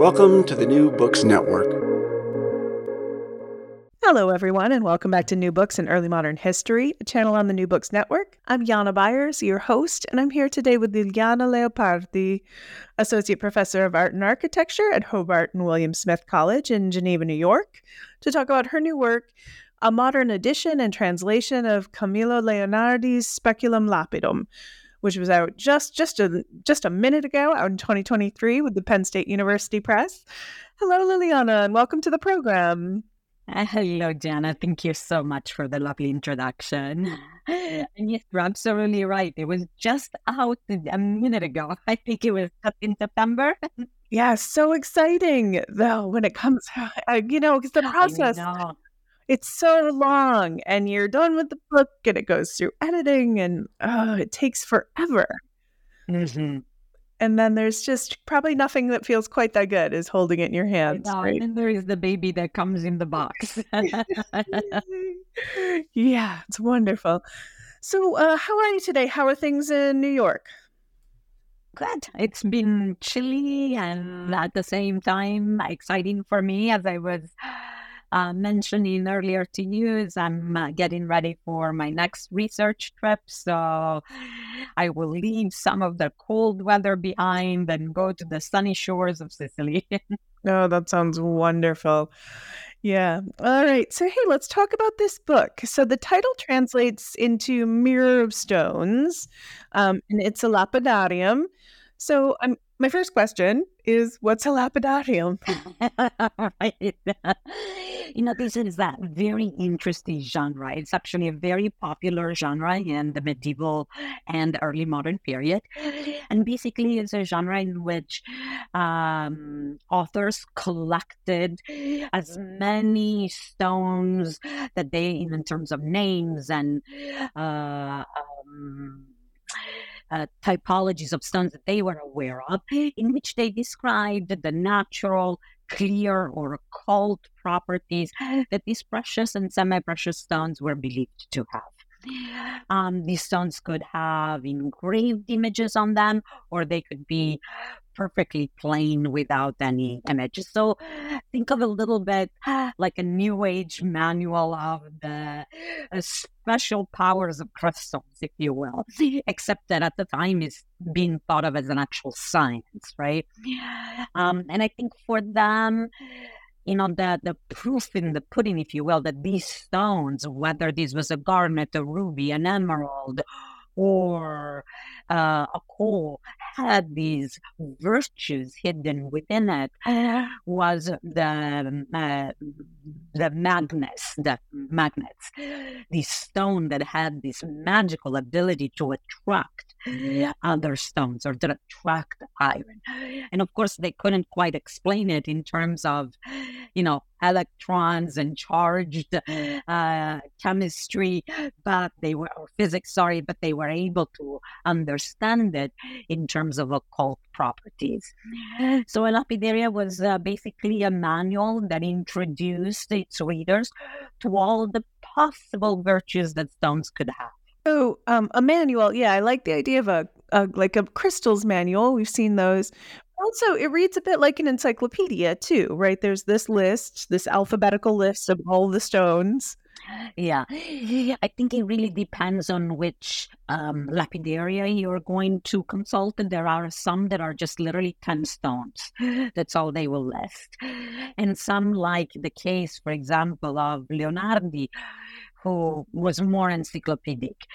Welcome to the New Books Network. Hello, everyone, and welcome back to New Books in Early Modern History, a channel on the New Books Network. I'm Jana Byars, your host, and I'm here today with Liliana Leopardi, Associate Professor of Art and Architecture at Hobart and William Smith College in Geneva, New York, to talk about her new work, a modern edition and translation of Camillo Leonardi's Speculum Lapidum, which was out just just a just a minute ago, out in 2023 with the Penn State University Press. Hello, Liliana, and welcome to the program. Uh, hello, Jana. Thank you so much for the lovely introduction. And yes, you're absolutely right. It was just out a minute ago. I think it was in September. Yeah, so exciting though when it comes, uh, you know, because the process it's so long and you're done with the book and it goes through editing and oh, it takes forever. Mm-hmm. And then there's just probably nothing that feels quite that good as holding it in your hands. No, right? And there is the baby that comes in the box. yeah, it's wonderful. So, uh, how are you today? How are things in New York? Good. It's been chilly and at the same time exciting for me as I was uh, mentioning earlier to you is I'm uh, getting ready for my next research trip. So I will leave some of the cold weather behind and go to the sunny shores of Sicily. oh, that sounds wonderful. Yeah. All right. So, hey, let's talk about this book. So, the title translates into Mirror of Stones, um, and it's a lapidarium. So, I'm my first question is what's a lapidarium? right. you know, this is that very interesting genre. It's actually a very popular genre in the medieval and early modern period. And basically, it's a genre in which um, authors collected as many stones that they, in terms of names and uh, um, uh, typologies of stones that they were aware of, in which they described the natural, clear, or occult properties that these precious and semi precious stones were believed to have. Um, these stones could have engraved images on them, or they could be perfectly plain without any images. So think of a little bit like a new age manual of the uh, special powers of crystals, if you will, except that at the time it's being thought of as an actual science, right? Um, and I think for them, you know, the, the proof in the pudding, if you will, that these stones, whether this was a garnet, a ruby, an emerald, or uh, a coal had these virtues hidden within it was the uh, the magnets, the magnets, the stone that had this magical ability to attract other stones or to attract iron. And of course, they couldn't quite explain it in terms of you know, electrons and charged uh, chemistry, but they were, or physics, sorry, but they were able to understand it in terms of occult properties. So a lapidaria was uh, basically a manual that introduced its readers to all the possible virtues that stones could have. Oh, um, a manual. Yeah, I like the idea of a, a like a crystals manual. We've seen those. Also, it reads a bit like an encyclopedia too, right? There's this list, this alphabetical list of all the stones. Yeah, I think it really depends on which um, lapidaria you're going to consult. And there are some that are just literally 10 stones. That's all they will list. And some, like the case, for example, of Leonardi, who was more encyclopedic,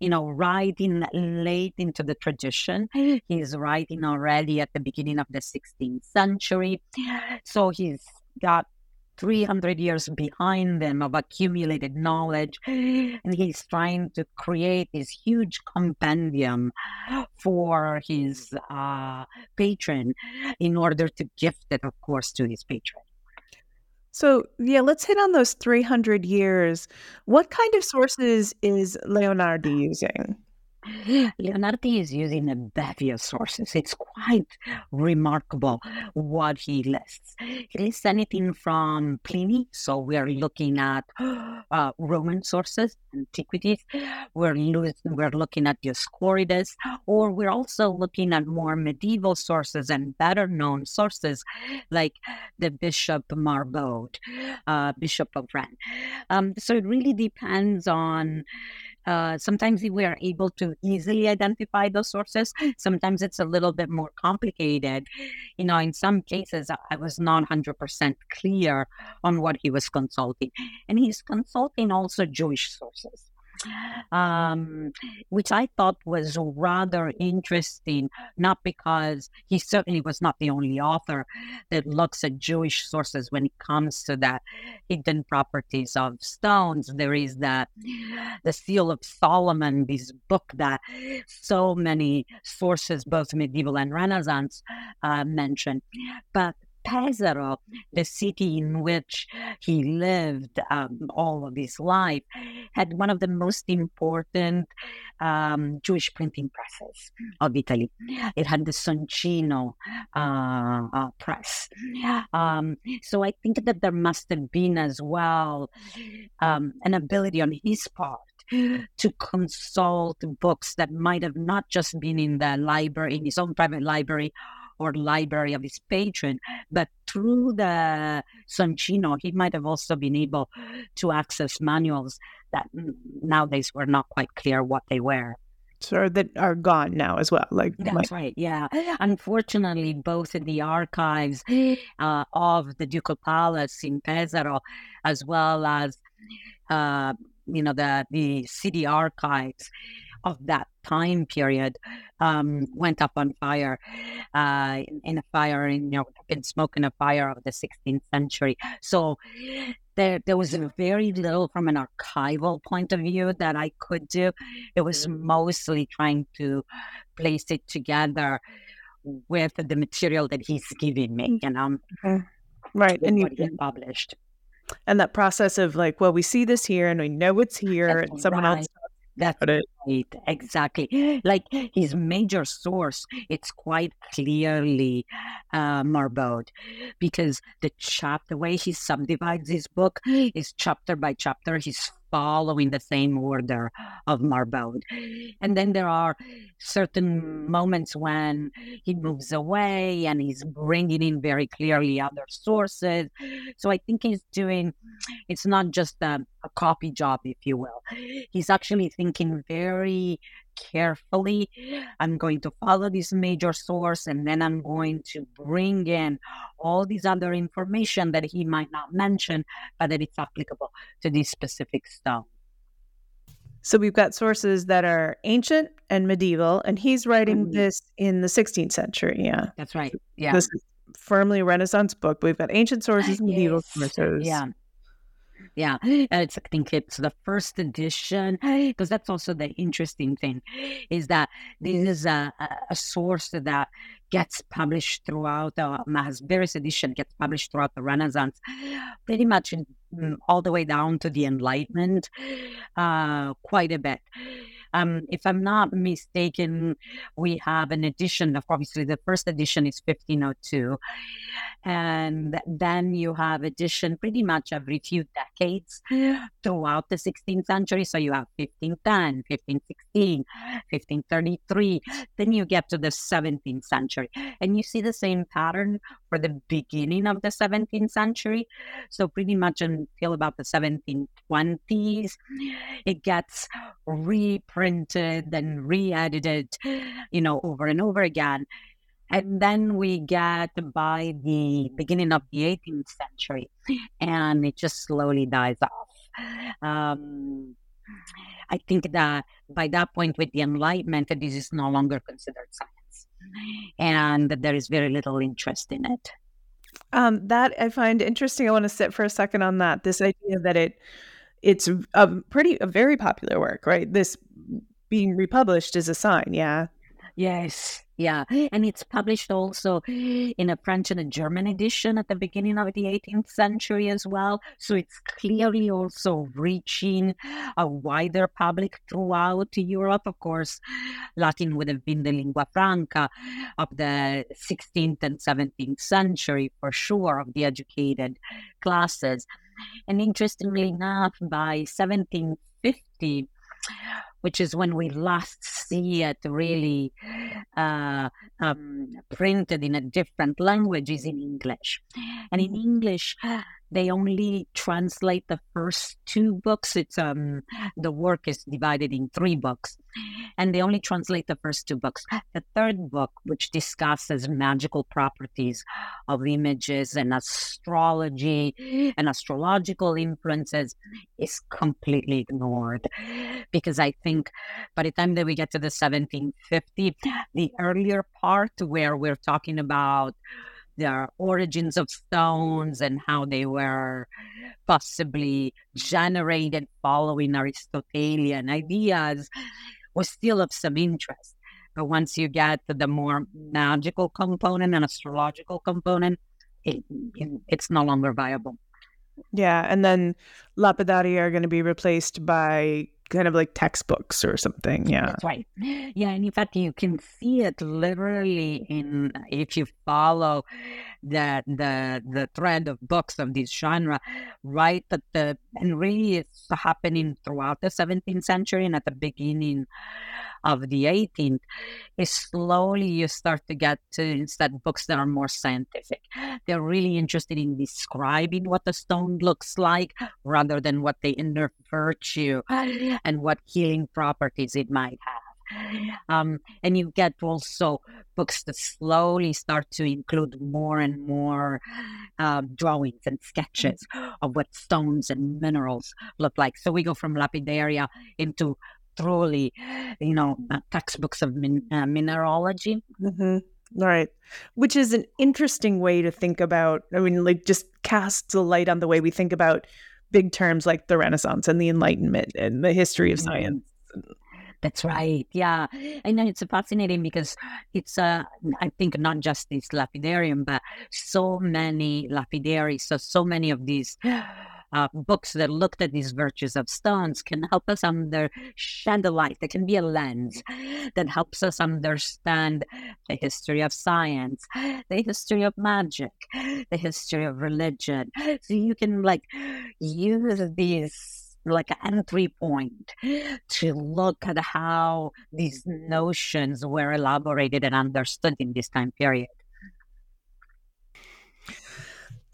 you know, writing late into the tradition. He's writing already at the beginning of the 16th century. So he's got 300 years behind them of accumulated knowledge. And he's trying to create this huge compendium for his uh, patron in order to gift it, of course, to his patron. So, yeah, let's hit on those 300 years. What kind of sources is Leonardi using? Leonardi is using a bevy of sources. It's quite remarkable what he lists. He lists anything from Pliny, so we are looking at uh, Roman sources, antiquities. We're, we're looking at Dioscorides, or we're also looking at more medieval sources and better known sources like the Bishop Marbode, uh, Bishop of Rennes. Um, so it really depends on uh, sometimes we are able to easily identify those sources. Sometimes it's a little bit more complicated. You know, in some cases, I was not 100% clear on what he was consulting. And he's consulting also Jewish sources um, which I thought was rather interesting, not because he certainly was not the only author that looks at Jewish sources when it comes to the hidden properties of stones. There is that the Seal of Solomon, this book that so many sources, both medieval and Renaissance, uh, mention. But Pesaro, the city in which he lived um, all of his life, had one of the most important um, Jewish printing presses of Italy. It had the Soncino uh, uh, press. Um, so I think that there must have been as well um, an ability on his part to consult books that might have not just been in the library, in his own private library, or library of his patron, but through the Soncino, he might have also been able to access manuals that nowadays were not quite clear what they were. So that are gone now as well. Like that's right. Yeah. Unfortunately, both in the archives uh, of the Ducal Palace in Pesaro, as well as uh, you know the the city archives of that time period um, went up on fire uh, in, in, a fire in you know in smoke in a fire of the 16th century. So there there was very little from an archival point of view that I could do. It was mostly trying to place it together with the material that he's giving me, you know. Okay. Right, and you published. And that process of like, well, we see this here, and we know it's here, That's and someone right. else that's right, exactly. Like his major source, it's quite clearly uh, because the chapter, the way he subdivides his book is chapter by chapter. He's following the same order of Marbode. And then there are certain moments when he moves away and he's bringing in very clearly other sources. So I think he's doing, it's not just a, a copy job, if you will. He's actually thinking very carefully. I'm going to follow this major source and then I'm going to bring in all these other information that he might not mention, but that it's applicable to this specific stone. So we've got sources that are ancient and medieval, and he's writing mm-hmm. this in the 16th century. Yeah. That's right. Yeah. This is firmly Renaissance book. We've got ancient sources, medieval yes. sources. Yeah. Yeah. It's, I think it's the first edition because that's also the interesting thing is that this is a, a source that gets published throughout uh, various edition gets published throughout the Renaissance, pretty much in, mm, all the way down to the Enlightenment, uh, quite a bit. Um, if I'm not mistaken, we have an edition of obviously the first edition is 1502. And then you have edition pretty much every few decades throughout the 16th century. So you have 1510, 1516, 1533. Then you get to the 17th century. And you see the same pattern for the beginning of the 17th century. So pretty much until about the 1720s, it gets reprinted and re-edited, you know, over and over again. And then we get by the beginning of the 18th century, and it just slowly dies off. Um, I think that by that point, with the Enlightenment, this is no longer considered science, and there is very little interest in it. Um, that I find interesting. I want to sit for a second on that. This idea that it it's a pretty a very popular work, right? This being republished is a sign, yeah. Yes, yeah. And it's published also in a French and a German edition at the beginning of the 18th century as well. So it's clearly also reaching a wider public throughout Europe. Of course, Latin would have been the lingua franca of the 16th and 17th century for sure of the educated classes. And interestingly enough, by 1750, which is when we last see it really uh, um, printed in a different language, is in English. And in English, they only translate the first two books. It's um the work is divided in three books, and they only translate the first two books. The third book, which discusses magical properties of images and astrology and astrological influences, is completely ignored because I think by the time that we get to the 1750, the earlier part where we're talking about the origins of stones and how they were possibly generated following Aristotelian ideas was still of some interest. But once you get to the more magical component and astrological component, it, it's no longer viable. Yeah, and then lapidari are going to be replaced by kind of like textbooks or something. Yeah. That's right. Yeah. And in fact, you can see it literally in, if you follow the, the, the thread of books of this genre, right at the, and really it's happening throughout the 17th century and at the beginning of the 18th is slowly you start to get to instead books that are more scientific. They're really interested in describing what the stone looks like rather than what the inner virtue and what healing properties it might have. Um, and you get also books that slowly start to include more and more uh, drawings and sketches of what stones and minerals look like. So we go from lapidaria into truly, you know, uh, textbooks of min- uh, mineralogy. Mm-hmm. Right. Which is an interesting way to think about, I mean, like just casts a light on the way we think about big terms like the Renaissance and the Enlightenment and the history of science. That's right. Yeah. I know it's fascinating because it's, uh, I think, not just this lapidarium, but so many lapidaries. So, so many of these uh, books that looked at these virtues of stones can help us under shed a light. There can be a lens that helps us understand the history of science, the history of magic, the history of religion. So you can like use these like an entry point to look at how these notions were elaborated and understood in this time period.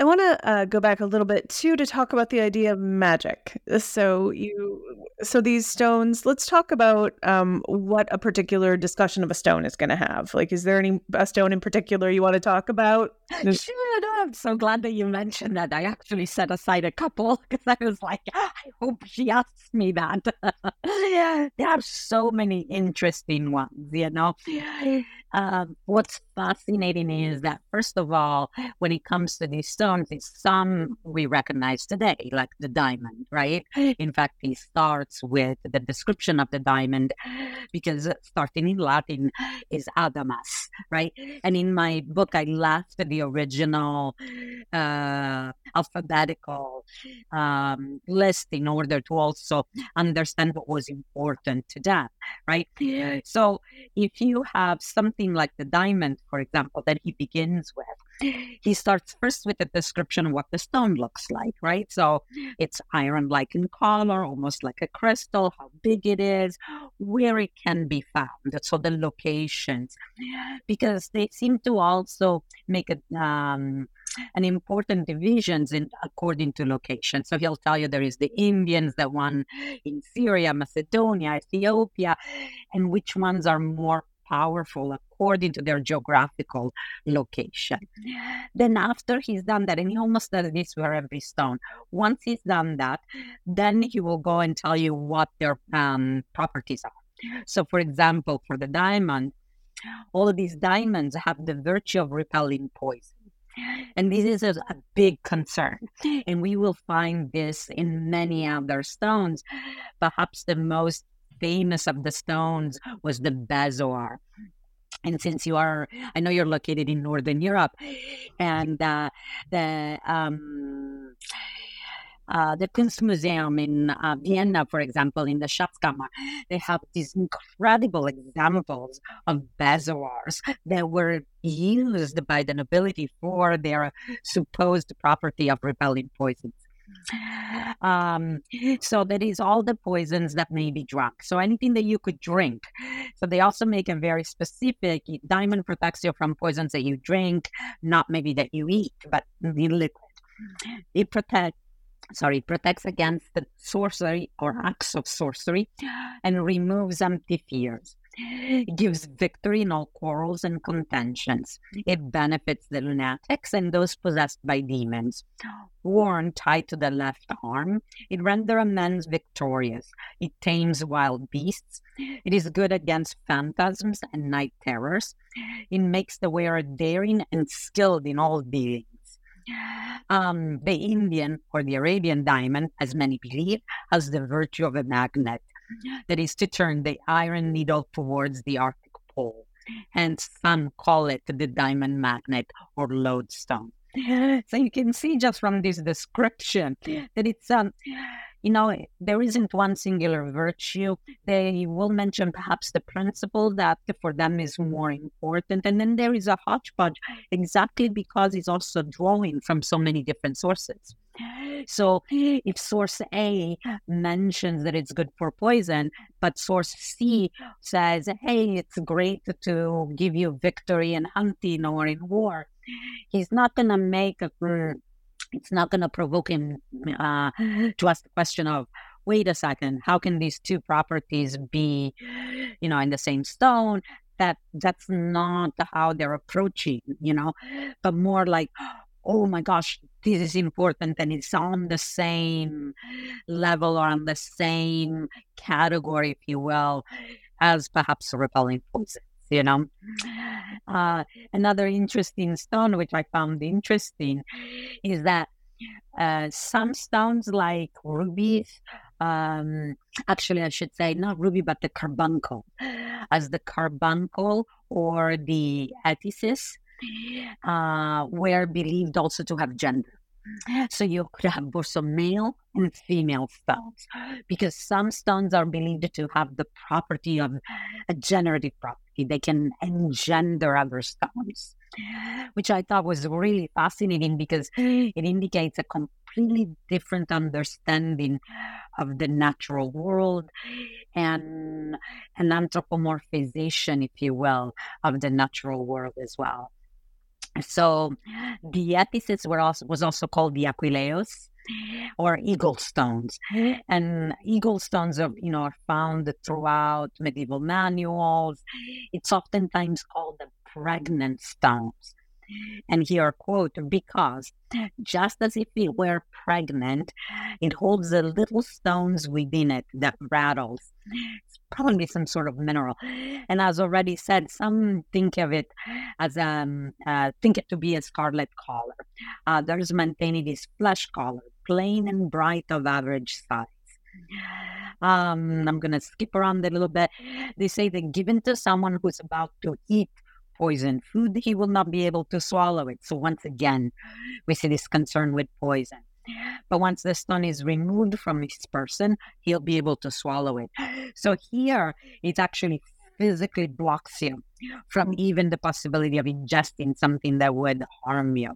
I want to uh, go back a little bit too to talk about the idea of magic. So you, so these stones. Let's talk about um, what a particular discussion of a stone is going to have. Like, is there any a stone in particular you want to talk about? Sure, no, I'm so glad that you mentioned that. I actually set aside a couple because I was like, I hope she asks me that. Yeah, there are so many interesting ones, you know. um, what's fascinating is that, first of all, when it comes to these stones, some we recognize today, like the diamond, right? In fact, he starts with the description of the diamond because starting in Latin is adamas, right? And in my book, I left the original uh, alphabetical um, list in order to also understand what was important to them, right? So if you have something like the diamond, for example, that he begins with, he starts first with a description of what the stone looks like, right? So it's iron like in color, almost like a crystal, how big it is, where it can be found. So the locations, because they seem to also make it. Um, an important divisions in according to location. So he'll tell you there is the Indians, the one in Syria, Macedonia, Ethiopia, and which ones are more powerful according to their geographical location. Then after he's done that, and he almost does this for every stone. Once he's done that, then he will go and tell you what their um, properties are. So, for example, for the diamond, all of these diamonds have the virtue of repelling poison. And this is a, a, big concern. And we will find this in many other stones. Perhaps the most famous of the stones was the bezoar. And since you are, I know you're located in Northern Europe, and uh, the um, uh, the Kunstmuseum in uh, Vienna, for example, in the Schatzkammer, they have these incredible examples of bezoars that were used by the nobility for their supposed property of repelling poisons. Um, so that is all the poisons that may be drunk. So anything that you could drink. So they also make a very specific diamond protects you from poisons that you drink, not maybe that you eat, but the liquid. It protects sorry, protects against the sorcery or acts of sorcery and removes empty fears. It gives victory in all quarrels and contentions. It benefits the lunatics and those possessed by demons. Worn tied to the left arm, it renders a man victorious. It tames wild beasts. It is good against phantasms and night terrors. It makes the wearer daring and skilled in all dealings. Um, the Indian or the Arabian diamond, as many believe, has the virtue of a magnet, that is to turn the iron needle towards the Arctic Pole. Hence, some call it the diamond magnet or lodestone. So you can see just from this description that it's um, you know, there isn't one singular virtue. They will mention perhaps the principle that for them is more important. And then there is a hodgepodge exactly because it's also drawing from so many different sources. So if source A mentions that it's good for poison, but source C says, hey, it's great to give you victory in hunting or in war, he's not going to make a it's not going to provoke him uh, to ask the question of, wait a second, how can these two properties be, you know, in the same stone? That that's not how they're approaching, you know, but more like, oh my gosh, this is important and it's on the same level or on the same category, if you will, as perhaps a repelling poison you know. Uh, another interesting stone, which I found interesting, is that uh, some stones like rubies, um, actually, I should say not ruby, but the carbuncle, as the carbuncle or the amethyst, uh, were believed also to have gender. So you could have both male and female stones because some stones are believed to have the property of a generative property. They can engender other stones, which I thought was really fascinating because it indicates a completely different understanding of the natural world and an anthropomorphization, if you will, of the natural world as well. So the epithets were also was also called the aquileos or eagle stones. And eagle stones are, you know, are found throughout medieval manuals. It's oftentimes called the pregnant stones And here, quote, because just as if it were pregnant, it holds the little stones within it that rattles. It's probably some sort of mineral. And as already said, some think of it as um uh, think it to be a scarlet color. Others maintain it is flesh color, plain and bright of average size. Um, I'm gonna skip around a little bit. They say that given to someone who's about to eat poison food, he will not be able to swallow it. So once again, we see this concern with poison. But once the stone is removed from his person, he'll be able to swallow it. So here, it actually physically blocks you from even the possibility of ingesting something that would harm you.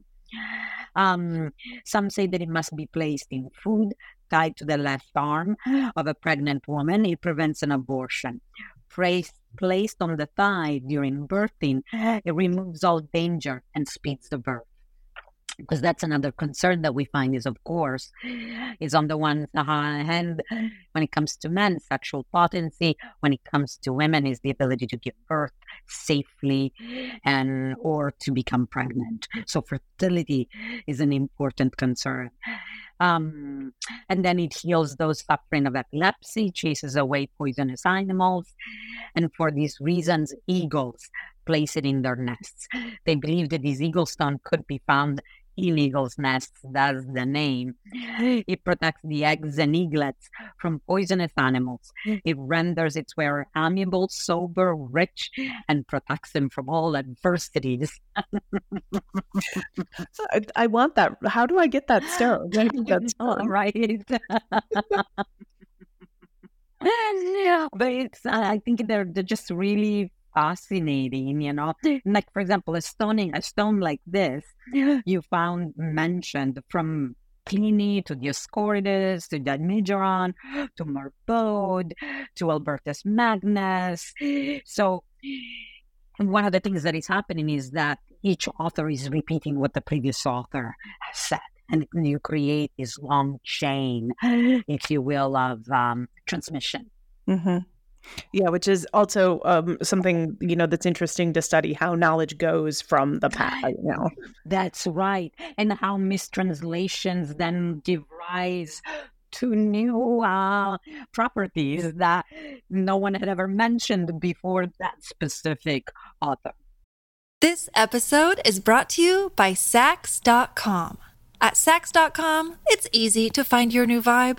Um, some say that it must be placed in food tied to the left arm of a pregnant woman. It prevents an abortion. Placed, placed on the thigh during birthing, it removes all danger and speeds the birth. Because that's another concern that we find is of course is on the one hand when it comes to men sexual potency when it comes to women is the ability to give birth safely and or to become pregnant. So fertility is an important concern um, and then it heals those suffering of epilepsy chases away poisonous animals and for these reasons eagles place it in their nests. They believe that this eagle stone could be found eagle's nests, that's the name. It protects the eggs and eaglets from poisonous animals. Mm. It renders its wearer amiable, sober, rich, and protects them from all adversities. I, I, want that. How do I get that stone? That's all right. but it's, I think they're, they're just really fascinating, you know. Like for example, a stoning a stone like this, you found mentioned from Pliny to Dioscorides to Damigeron to Marbode to Albertus Magnus. So one of the things that is happening is that each author is repeating what the previous author has said. And you create this long chain, if you will, of um, transmission. Mm-hmm. Yeah, which is also um, something you know that's interesting to study how knowledge goes from the past. You know, that's right, and how mistranslations then give rise to new uh, properties that no one had ever mentioned before that specific author. This episode is brought to you by Saks.com. At Saks.com, it's easy to find your new vibe.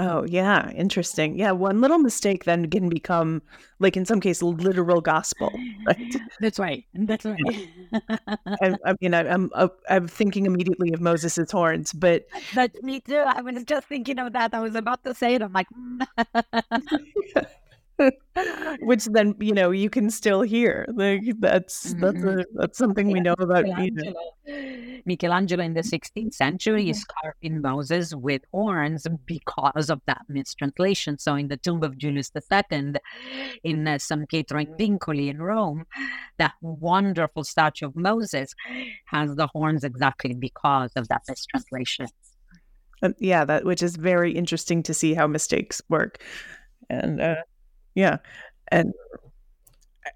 Oh, yeah. Interesting. Yeah. One little mistake then can become, like, in some cases, literal gospel. Right? That's right. That's right. I, I, mean, I, am I'm, uh, I'm thinking immediately of Moses's horns, but. Uh, that's me too. I was just thinking of that. I was about to say it. I'm like, mm. which then you know you can still hear like that's that's mm-hmm. a, that's something yeah. we know about Michelangelo. Michelangelo in the 16th century is carving Moses with horns because of that mistranslation. So in the tomb of Julius II in uh, San Pietro in Vincoli in Rome, that wonderful statue of Moses has the horns exactly because of that mistranslation. Uh, yeah, that which is very interesting to see how mistakes work, and. Uh, yeah. And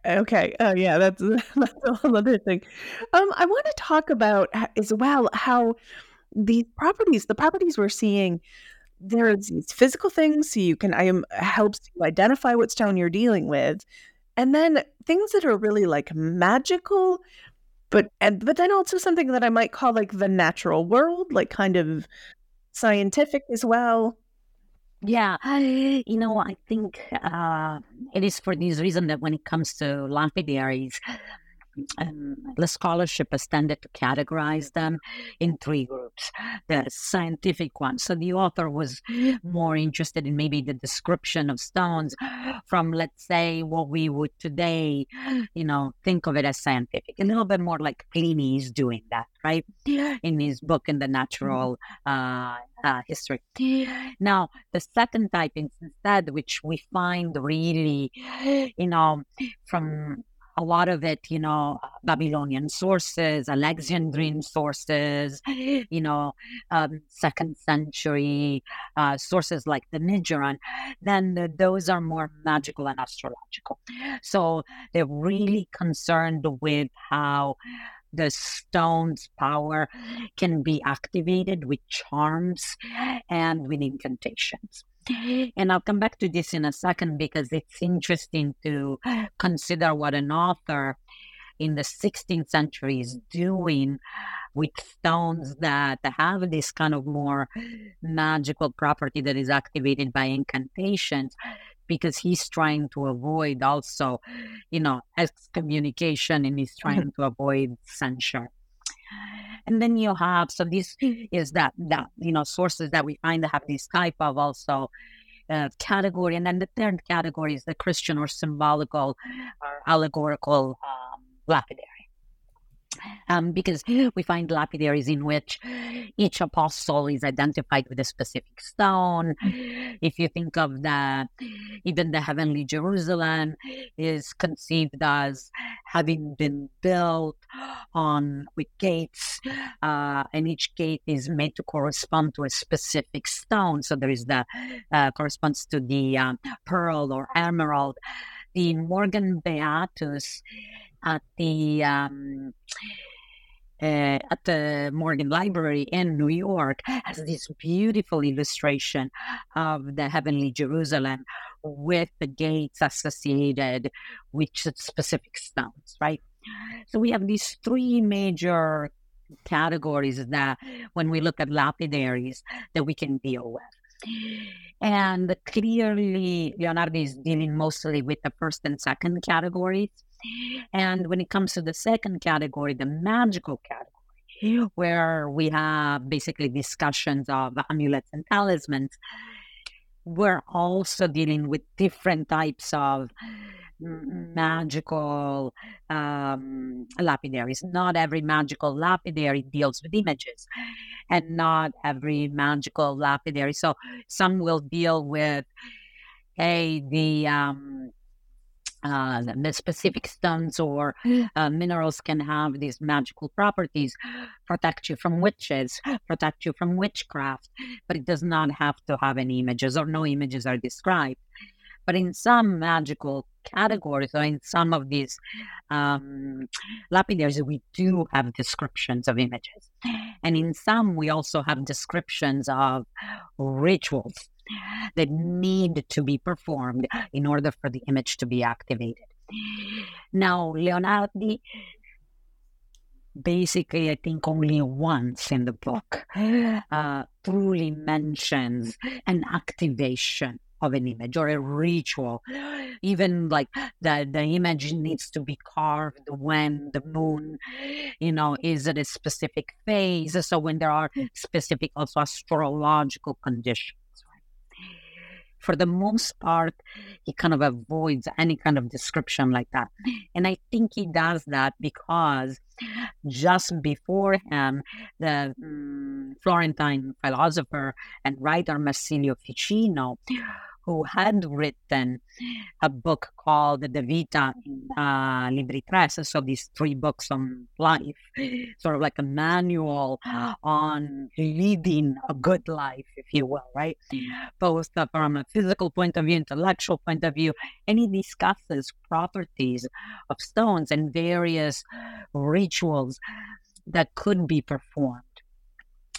okay, oh yeah, that's that's a whole other thing. Um, I want to talk about as well how these properties, the properties we're seeing, there's these physical things, so you can I am helps you identify what stone you're dealing with, and then things that are really like magical, but and but then also something that I might call like the natural world, like kind of scientific as well. Yeah, you know, I think uh, it is for this reason that when it comes to lapidaries, um, the scholarship has tended to categorize them in three groups the scientific ones. So the author was more interested in maybe the description of stones from, let's say, what we would today, you know, think of it as scientific. A little bit more like Pliny is doing that, right? In his book, in the natural uh, uh, history. Now, the second type instead, which we find really, you know, from a lot of it, you know, Babylonian sources, Alexandrian sources, you know, um, second century uh, sources like the Nijiran, then the, those are more magical and astrological. So they're really concerned with how the stone's power can be activated with charms and with incantations. And I'll come back to this in a second because it's interesting to consider what an author in the 16th century is doing with stones that have this kind of more magical property that is activated by incantations because he's trying to avoid also, you know, excommunication and he's trying to avoid censure. And then you have so this is that that you know sources that we find that have this type of also uh, category, and then the third category is the Christian or symbolical or allegorical um, lapidary um, because we find lapidaries in which each apostle is identified with a specific stone. If you think of the even the heavenly Jerusalem is conceived as having been built on with gates, uh, and each gate is made to correspond to a specific stone. So there is the uh, corresponds to the um, pearl or emerald. The Morgan Beatus at the um, uh, at the Morgan Library in New York has this beautiful illustration of the heavenly Jerusalem with the gates associated with specific stones, right? So we have these three major categories that when we look at lapidaries that we can deal with. And clearly, Leonardi is dealing mostly with the first and second categories. And when it comes to the second category, the magical category, where we have basically discussions of amulets and talismans, we're also dealing with different types of magical um, lapidaries. Not every magical lapidary deals with images, and not every magical lapidary. So some will deal with, hey, the um, uh, the specific stones or uh, minerals can have these magical properties, protect you from witches, protect you from witchcraft, but it does not have to have any images or no images are described. But in some magical categories or in some of these um, lapidaries, we do have descriptions of images. And in some, we also have descriptions of rituals that need to be performed in order for the image to be activated. Now, Leonardi basically, I think only once in the book uh, truly mentions an activation of an image or a ritual. Even like the, the image needs to be carved when the moon, you know, is at a specific phase. So when there are specific also astrological conditions for the most part, he kind of avoids any kind of description like that. And I think he does that because just before him, the um, Florentine philosopher and writer Marsilio Ficino who had written a book called the Vita uh, Libri Tres, so these three books on life, sort of like a manual on leading a good life, if you will, right? Both from a physical point of view, intellectual point of view, and he discusses properties of stones and various rituals that could be performed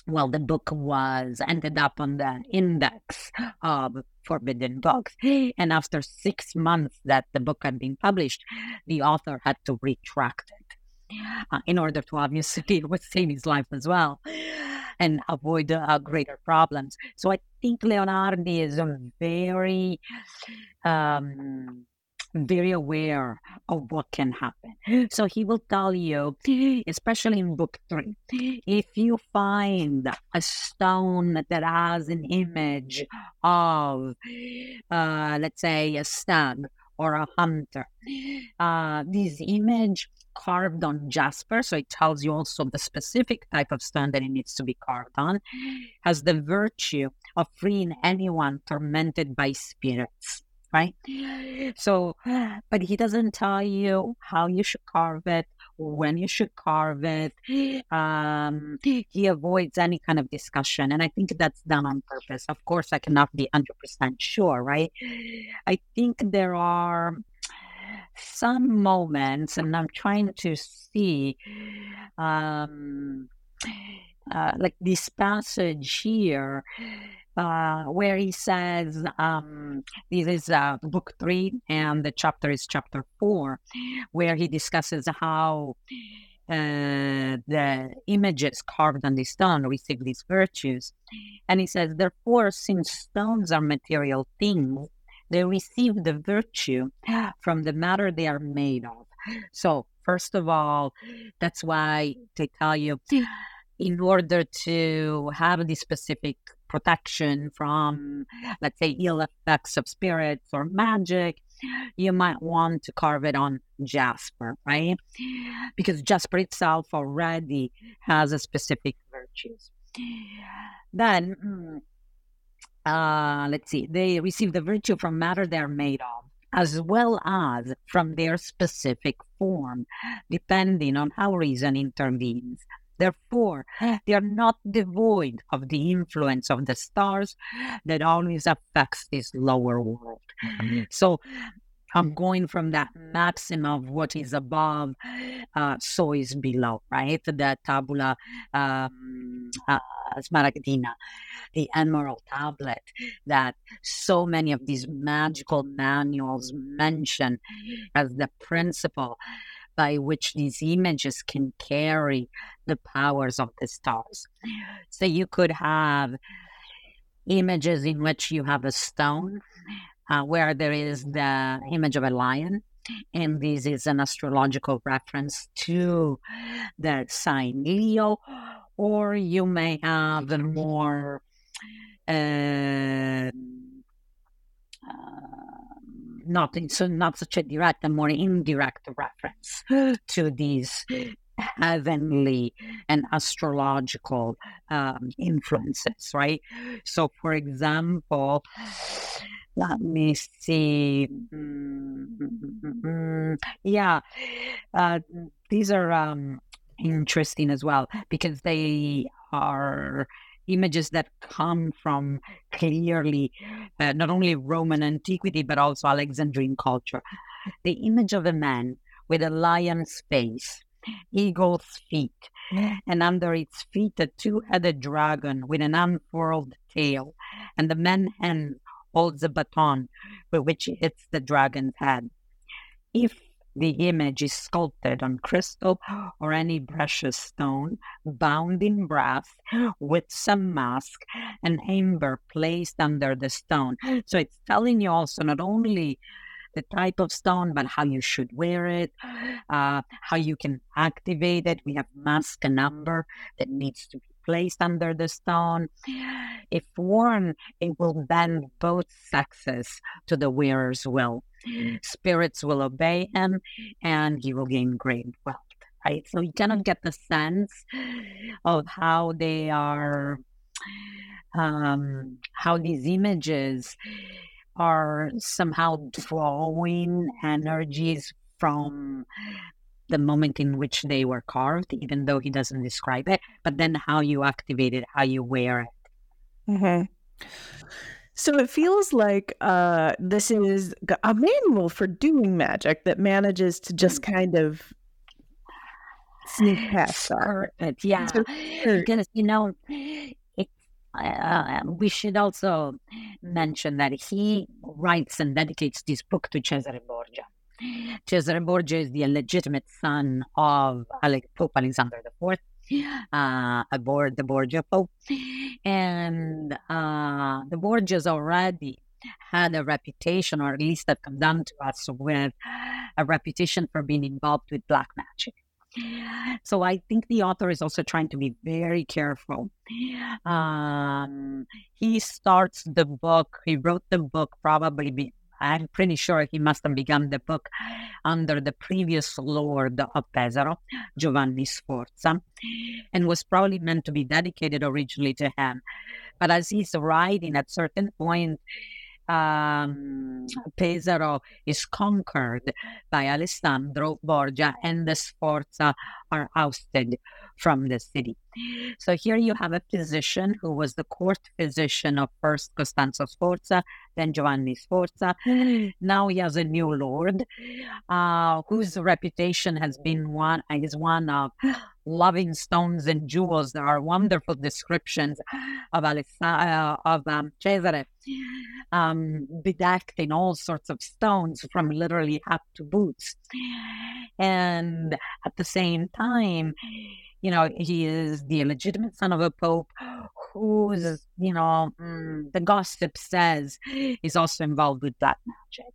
well, the book was ended up on the index of forbidden books. And after six months that the book had been published, the author had to retract it uh, in order to obviously save his life as well and avoid uh, greater problems. So I think Leonardi is a very um, very aware of what can happen. So he will tell you, especially in book three, if you find a stone that has an image of, uh, let's say, a stag or a hunter, uh, this image carved on jasper, so it tells you also the specific type of stone that it needs to be carved on, has the virtue of freeing anyone tormented by spirits right? So, but he doesn't tell you how you should carve it, when you should carve it. Um, he avoids any kind of discussion. And I think that's done on purpose. Of course, I cannot be 100% sure, right? I think there are some moments, and I'm trying to see. Um, uh, like this passage here uh, where he says, um, this is uh, book three, and the chapter is chapter four, where he discusses how uh, the images carved on the stone receive these virtues. And he says, therefore, since stones are material things, they receive the virtue from the matter they are made of. So, first of all, that's why they tell you in order to have this specific protection from, let's say, ill effects of spirits or magic, you might want to carve it on jasper, right? Because jasper itself already has a specific virtues. Then, mm, uh, let's see, they receive the virtue from matter they're made of as well as from their specific form, depending on how reason intervenes. Therefore, they are not devoid of the influence of the stars that always affects this lower world. Mm-hmm. So I'm going from that maxim of what is above, uh, so is below, right? The tabula um, uh, smaragdina, the emerald tablet that so many of these magical manuals mention as the principle by which these images can carry the powers of the stars. So you could have images in which you have a stone uh, where there is the image of a lion. And this is an astrological reference to the sign Leo, or you may have a more uh, uh, not in, so not such a direct and more indirect reference to these heavenly and astrological um, influences, right? So, for example, let me see. Mm-hmm. Yeah, uh, these are um, interesting as well because they are images that come from clearly uh, not only Roman antiquity, but also Alexandrine culture. The image of a man with a lion's face, eagle's feet, and under its feet a two headed dragon with an unfurled tail, and the man hand holds a baton with which it hits the dragon's head. If the image is sculpted on crystal or any precious stone, bound in brass with some mask and amber placed under the stone. So it's telling you also not only the type of stone, but how you should wear it, uh, how you can activate it. We have mask and number that needs to be placed under the stone. If worn, it will bend both sexes to the wearer's will. Spirits will obey him and he will gain great wealth, right? So you cannot get the sense of how they are, um, how these images are somehow drawing energies from the moment in which they were carved, even though he doesn't describe it, but then how you activate it, how you wear it. Mm-hmm. So it feels like uh, this is a manual for doing magic that manages to just mm. kind of sneak past that. Yeah, because you know, it, uh, we should also mention that he writes and dedicates this book to Cesare Borgia. Cesare Borgia is the illegitimate son of Pope Alexander IV, uh, aboard the Borgia Pope. And uh, the Borgias already had a reputation, or at least that come down to us with a reputation for being involved with black magic. So I think the author is also trying to be very careful. Um, he starts the book, he wrote the book probably, be, I'm pretty sure he must have begun the book under the previous lord of Pesaro, Giovanni Sforza, and was probably meant to be dedicated originally to him. But as he's writing at certain point, um, Pesaro is conquered by Alessandro Borgia and the Sforza are ousted from the city. So here you have a physician who was the court physician of first Costanzo Sforza, then Giovanni Sforza. Now he has a new lord, uh, whose reputation has been one is one of loving stones and jewels. There are wonderful descriptions of Alessa- uh, of um, Cesare um, bedecked in all sorts of stones, from literally hat to boots. And at the same time, you know, he is the illegitimate son of a pope who's, you know, mm, the gossip says is also involved with black magic.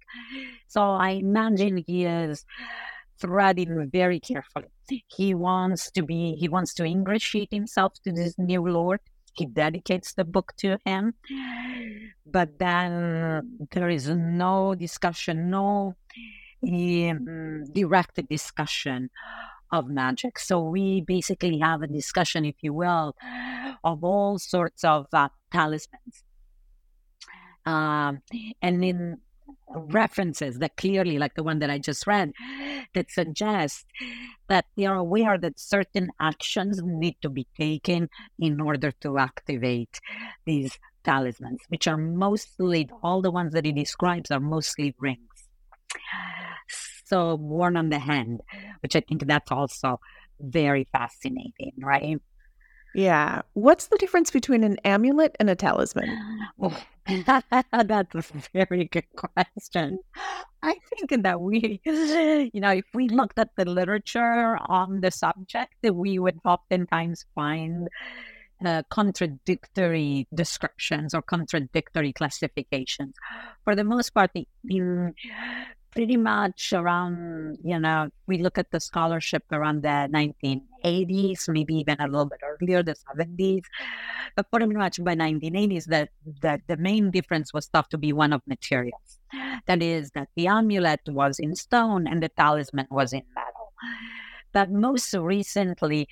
So I imagine he is threading very carefully. He wants to be, he wants to ingratiate himself to this new Lord. He dedicates the book to him. But then there is no discussion, no um, direct discussion of magic. So we basically have a discussion, if you will, of all sorts of uh, talismans. Um, and in references that clearly, like the one that I just read, that suggest that they are aware that certain actions need to be taken in order to activate these talismans, which are mostly all the ones that he describes are mostly rings. So worn on the hand, which I think that's also very fascinating, right? Yeah. What's the difference between an amulet and a talisman? Oh, that's a very good question. I think that we, you know, if we looked at the literature on the subject, we would oftentimes find uh, contradictory descriptions or contradictory classifications. For the most part, in pretty much around, you know, we look at the scholarship around the 1980s, maybe even a little bit earlier, the 70s. But pretty much by 1980s, that, that the main difference was thought to be one of materials. That is, that the amulet was in stone and the talisman was in metal. But most recently,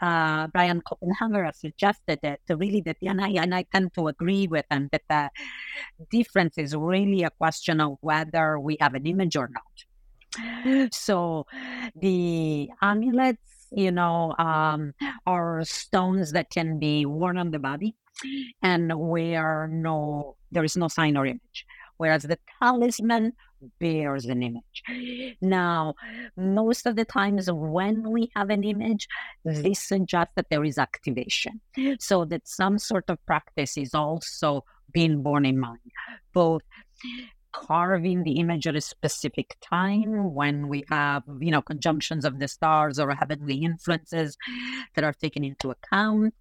uh, Brian Copenhaver has suggested that really that, and I, and I tend to agree with him, that the difference is really a question of whether we have an image or not. So the amulets, you know, um, are stones that can be worn on the body and where no, there is no sign or image whereas the talisman bears an image. Now, most of the times when we have an image, this suggests that there is activation. So that some sort of practice is also being borne in mind, both carving the image at a specific time when we have, you know, conjunctions of the stars or heavenly influences that are taken into account,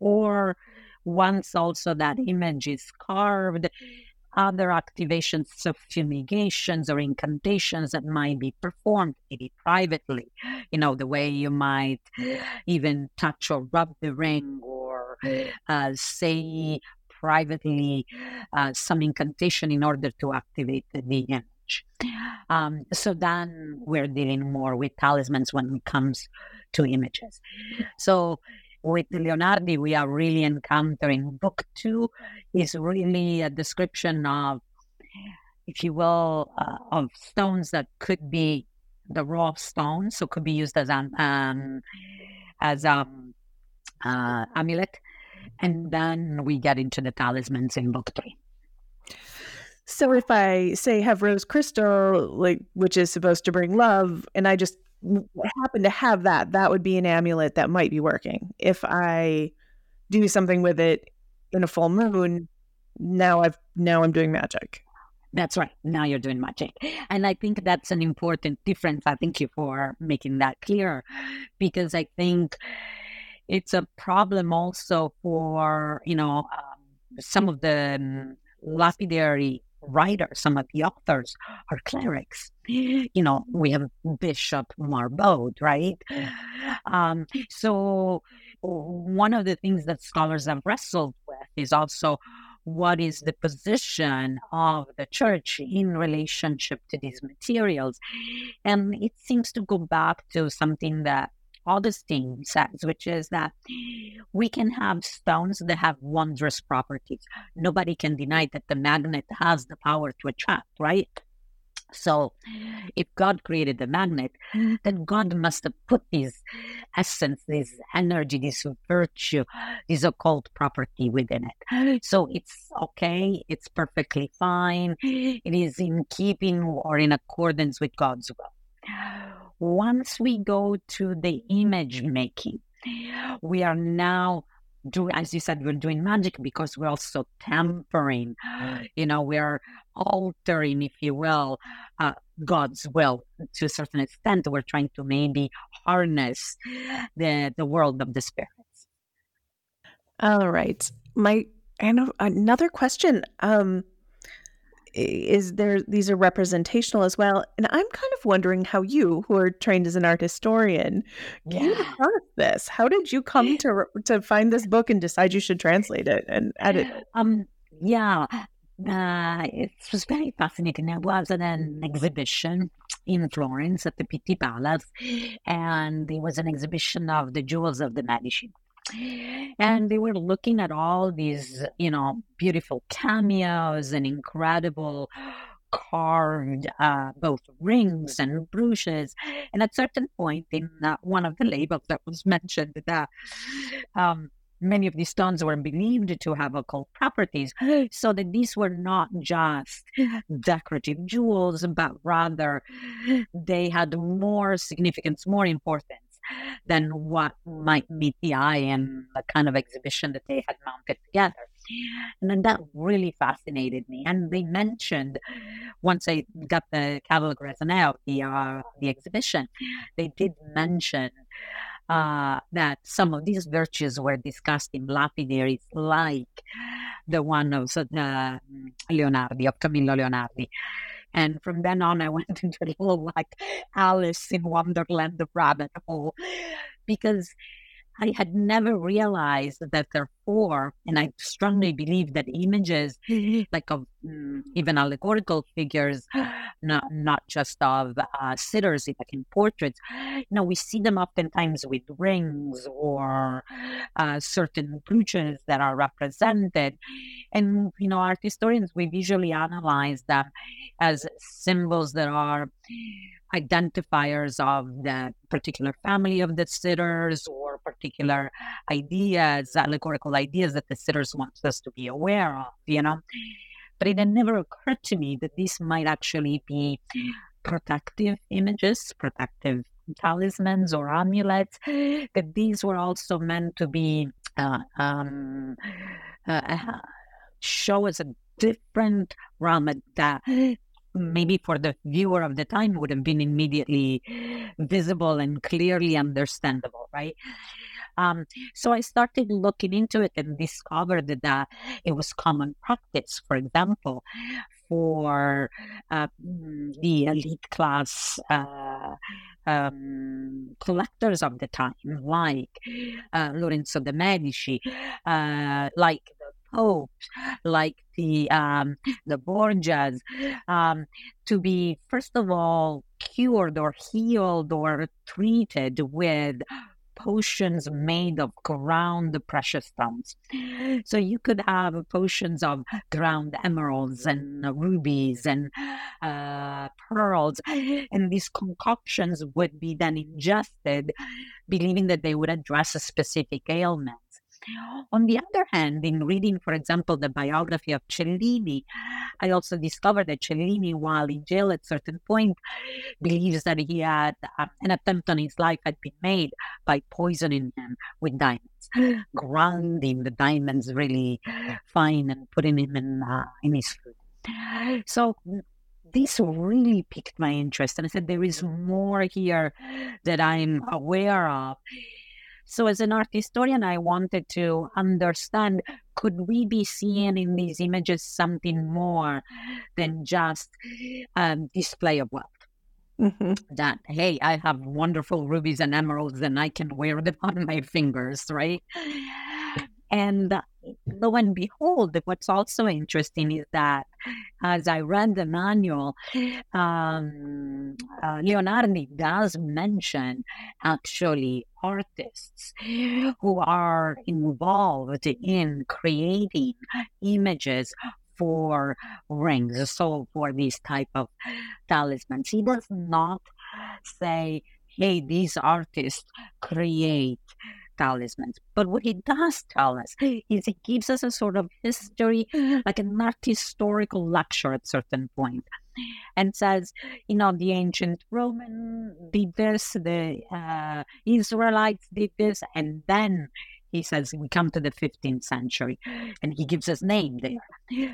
or once also that image is carved, other activations of fumigations or incantations that might be performed, maybe privately, you know, the way you might even touch or rub the ring or uh, say privately uh, some incantation in order to activate the image. Um, so then we're dealing more with talismans when it comes to images. So with Leonardi, we are really encountering book two is really a description of, if you will, uh, of stones that could be the raw stones, so could be used as an um, as um uh, amulet, and then we get into the talismans in book three. So if I say have rose crystal, like which is supposed to bring love, and I just happen to have that, that would be an amulet that might be working. If I do something with it in a full moon, now I've now I'm doing magic. That's right. Now you're doing magic. And I think that's an important difference. I thank you for making that clear because I think it's a problem also for, you know, um, some of the um, lapidary writers, some of the authors are clerics. You know, we have Bishop Marbode, right? Um, so one of the things that scholars have wrestled with is also what is the position of the church in relationship to these materials. And it seems to go back to something that Augustine says, which is that we can have stones that have wondrous properties. Nobody can deny that the magnet has the power to attract, right? So, if God created the magnet, then God must have put this essence, this energy, this virtue, this occult property within it. So, it's okay, it's perfectly fine, it is in keeping or in accordance with God's will. Once we go to the image making, we are now doing, as you said, we're doing magic because we're also tempering. You know, we're altering, if you will, uh, God's will to a certain extent. We're trying to maybe harness the the world of the spirits. All right, my and another question. Um, is there these are representational as well and i'm kind of wondering how you who are trained as an art historian came yeah. across this how did you come to to find this book and decide you should translate it and edit it um yeah uh, it was very fascinating. I was at an exhibition in Florence at the Pitti Palace, and it was an exhibition of the jewels of the Medici and they were looking at all these you know beautiful cameos and incredible carved uh, both rings and brooches. And at certain point in uh, one of the labels that was mentioned that um, many of these stones were believed to have occult properties. So that these were not just decorative jewels but rather they had more significance more importance than what might meet the eye in the kind of exhibition that they had mounted together. And then that really fascinated me. And they mentioned once I got the catalogue raisonné of the uh, the exhibition, they did mention uh, that some of these virtues were discussed in lapidaries like the one of uh, Leonardi, of Camillo Leonardi. And from then on, I went into a little like Alice in Wonderland, the rabbit hole, because I had never realized that there four, and I strongly believe that images, like of um, even allegorical figures, not not just of uh, sitters, like in portraits, you know, we see them oftentimes with rings or uh, certain brooches that are represented, and you know, art historians we visually analyze them as symbols that are identifiers of the particular family of the sitters or particular ideas, allegorical ideas that the sitters want us to be aware of, you know. But it had never occurred to me that these might actually be protective images, protective talismans or amulets, that these were also meant to be uh, um, uh, uh show us a different realm that maybe for the viewer of the time would have been immediately visible and clearly understandable, right? Um, so I started looking into it and discovered that it was common practice, for example, for uh, the elite class uh, um, collectors of the time, like uh, Lorenzo de' Medici, uh, like popes, like the um, the Borgias, um, to be first of all cured or healed or treated with potions made of ground precious stones. So you could have potions of ground emeralds and rubies and uh, pearls, and these concoctions would be then ingested, believing that they would address a specific ailment. On the other hand, in reading, for example, the biography of Cellini, I also discovered that Cellini, while in jail at certain point, believes that he had uh, an attempt on his life had been made by poisoning him with diamonds, grinding the diamonds really fine and putting him in uh, in his food. So this really piqued my interest, and I said there is more here that I'm aware of So, as an art historian, I wanted to understand could we be seeing in these images something more than just um, display of wealth? Mm-hmm. That, hey, I have wonderful rubies and emeralds and I can wear them on my fingers, right? And lo and behold, what's also interesting is that as I read the manual, um, uh, Leonardi does mention actually artists who are involved in creating images for rings, so for these type of talismans. He does not say, hey, these artists create talismans. But what he does tell us is he gives us a sort of history, like an art historical lecture at certain point, and says, you know, the ancient Roman did this, the uh, Israelites did this, and then he says we come to the 15th century and he gives us name there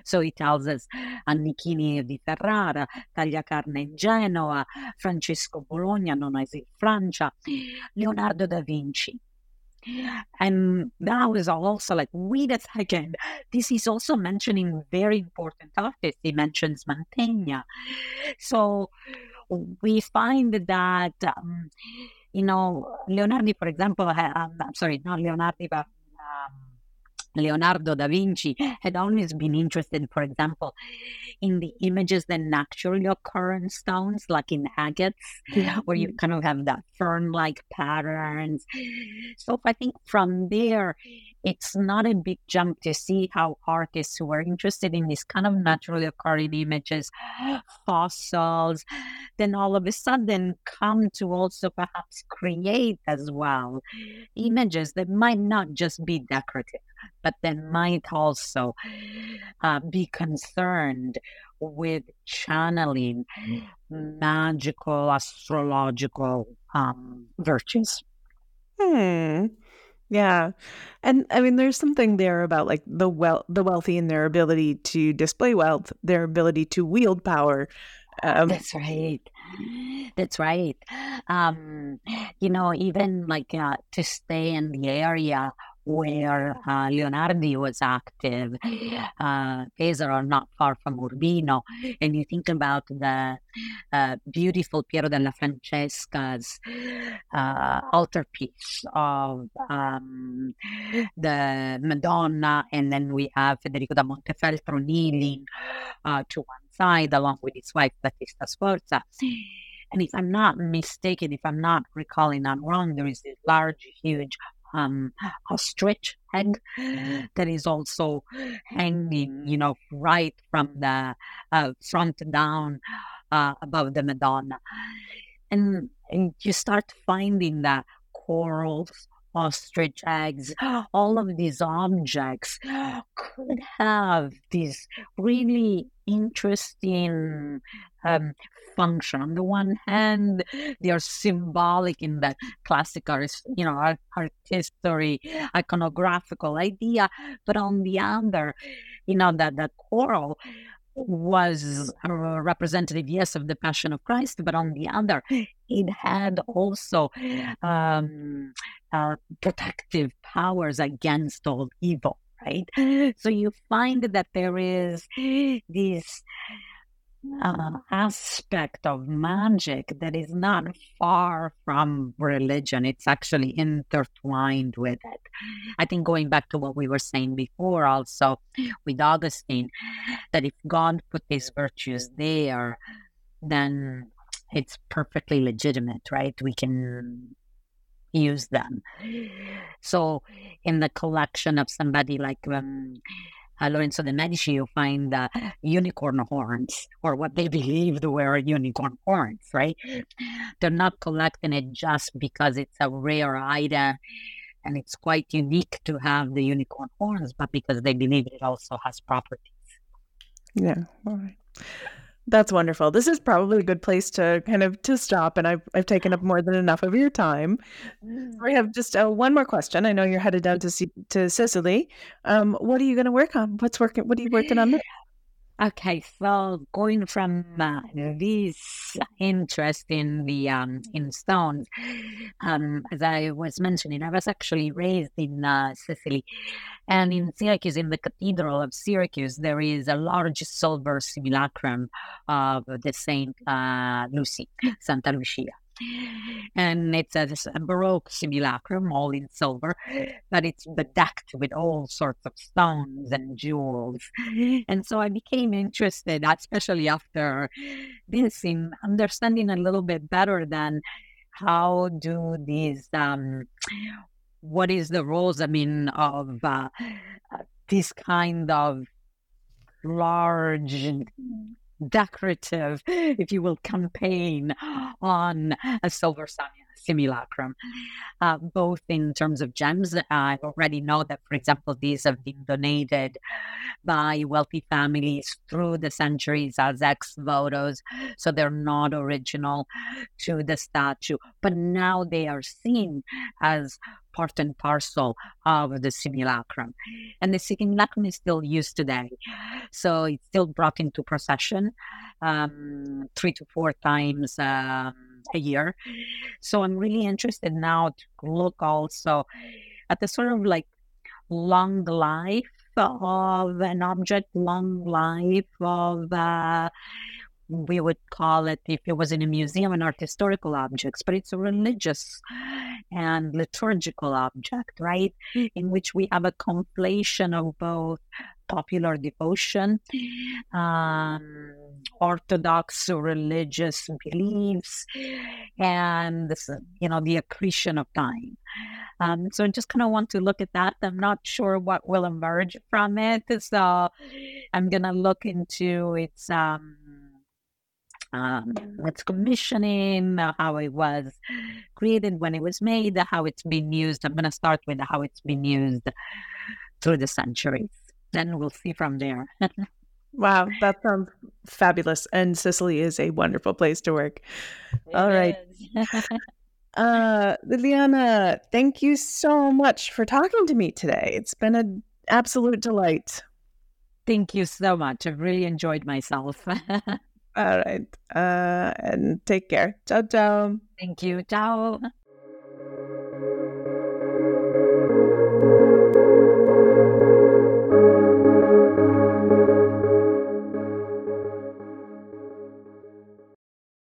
so he tells us Annichini di Ferrara Tagliacarne in Genoa Francesco Bologna non as in Francia Leonardo da Vinci and that was also like, wait a second, this is also mentioning very important artists. He mentions Mantegna. So we find that, um, you know, Leonardi, for example, um, I'm sorry, not Leonardi, but Leonardo da Vinci had always been interested, for example, in the images that naturally occur in stones, like in agates, where you kind of have that fern like patterns. So I think from there, it's not a big jump to see how artists who are interested in these kind of naturally occurring images, fossils, then all of a sudden come to also perhaps create as well images that might not just be decorative, but then might also uh, be concerned with channeling magical astrological um, virtues. Hmm. Yeah. And I mean there's something there about like the well the wealthy and their ability to display wealth, their ability to wield power. Um, That's right. That's right. Um, you know, even like uh, to stay in the area where uh, Leonardi was active. Uh, Pesaro, not far from Urbino. And you think about the uh, beautiful Piero della Francesca's uh, altarpiece of um, the Madonna, and then we have Federico da Montefeltro kneeling uh, to one side along with his wife Battista Sforza. And if I'm not mistaken, if I'm not recalling I'm wrong, there is this large, huge um, ostrich head that is also hanging, you know, right from the uh, front down uh, above the Madonna. And, and you start finding that corals, ostrich eggs, all of these objects could have these really interesting um, function. On the one hand, they are symbolic in that classic you know, art, art history, iconographical idea, but on the other, you know, that that coral was representative, yes, of the Passion of Christ, but on the other, it had also um, uh, protective powers against all evil, right? So you find that there is this uh, aspect of magic that is not far from religion. It's actually intertwined with it. I think going back to what we were saying before, also with Augustine, that if God put these virtues there, then it's perfectly legitimate, right? We can use them. So, in the collection of somebody like um, Lorenzo de Medici, you find uh, unicorn horns, or what they believed were unicorn horns, right? They're not collecting it just because it's a rare item and it's quite unique to have the unicorn horns, but because they believe it also has properties. Yeah. All right. That's wonderful. This is probably a good place to kind of to stop, and I've I've taken up more than enough of your time. We have just uh, one more question. I know you're headed down to see, to Sicily. Um, what are you going to work on? What's working? What are you working on? Okay, so going from uh, this interest in the um, in stones, um, as I was mentioning, I was actually raised in uh, Sicily, and in Syracuse, in the Cathedral of Syracuse, there is a large silver simulacrum of the Saint uh, Lucy, Santa Lucia and it's a, a, baroque simulacrum all in silver but it's bedecked with all sorts of stones and jewels. And so i became interested especially after this in understanding a little bit better than how do these um, what is the roles i mean of uh, uh, this kind of large decorative, if you will, campaign on a silver simulacrum, uh, both in terms of gems. I already know that, for example, these have been donated by wealthy families through the centuries as ex votos, so they're not original to the statue, but now they are seen as part and parcel of the simulacrum. And the simulacrum is still used today. So it's still brought into procession um, three to four times um, a year. So I'm really interested now to look also at the sort of like long life of an object, long life of uh, we would call it, if it was in a museum, an art historical objects, but it's a religious and liturgical object, right? In which we have a conflation of both popular devotion, um, orthodox religious beliefs, and this, you know the accretion of time. Um, so I just kind of want to look at that. I'm not sure what will emerge from it, so I'm gonna look into its um, um, its commissioning, uh, how it was created, when it was made, how it's been used. I'm to start with how it's been used through the centuries. Then we'll see from there. wow, that sounds fabulous. And Sicily is a wonderful place to work. It All right. uh, Liliana, thank you so much for talking to me today. It's been an absolute delight. Thank you so much. I've really enjoyed myself. All right. Uh, and take care. Ciao, ciao. Thank you. Ciao.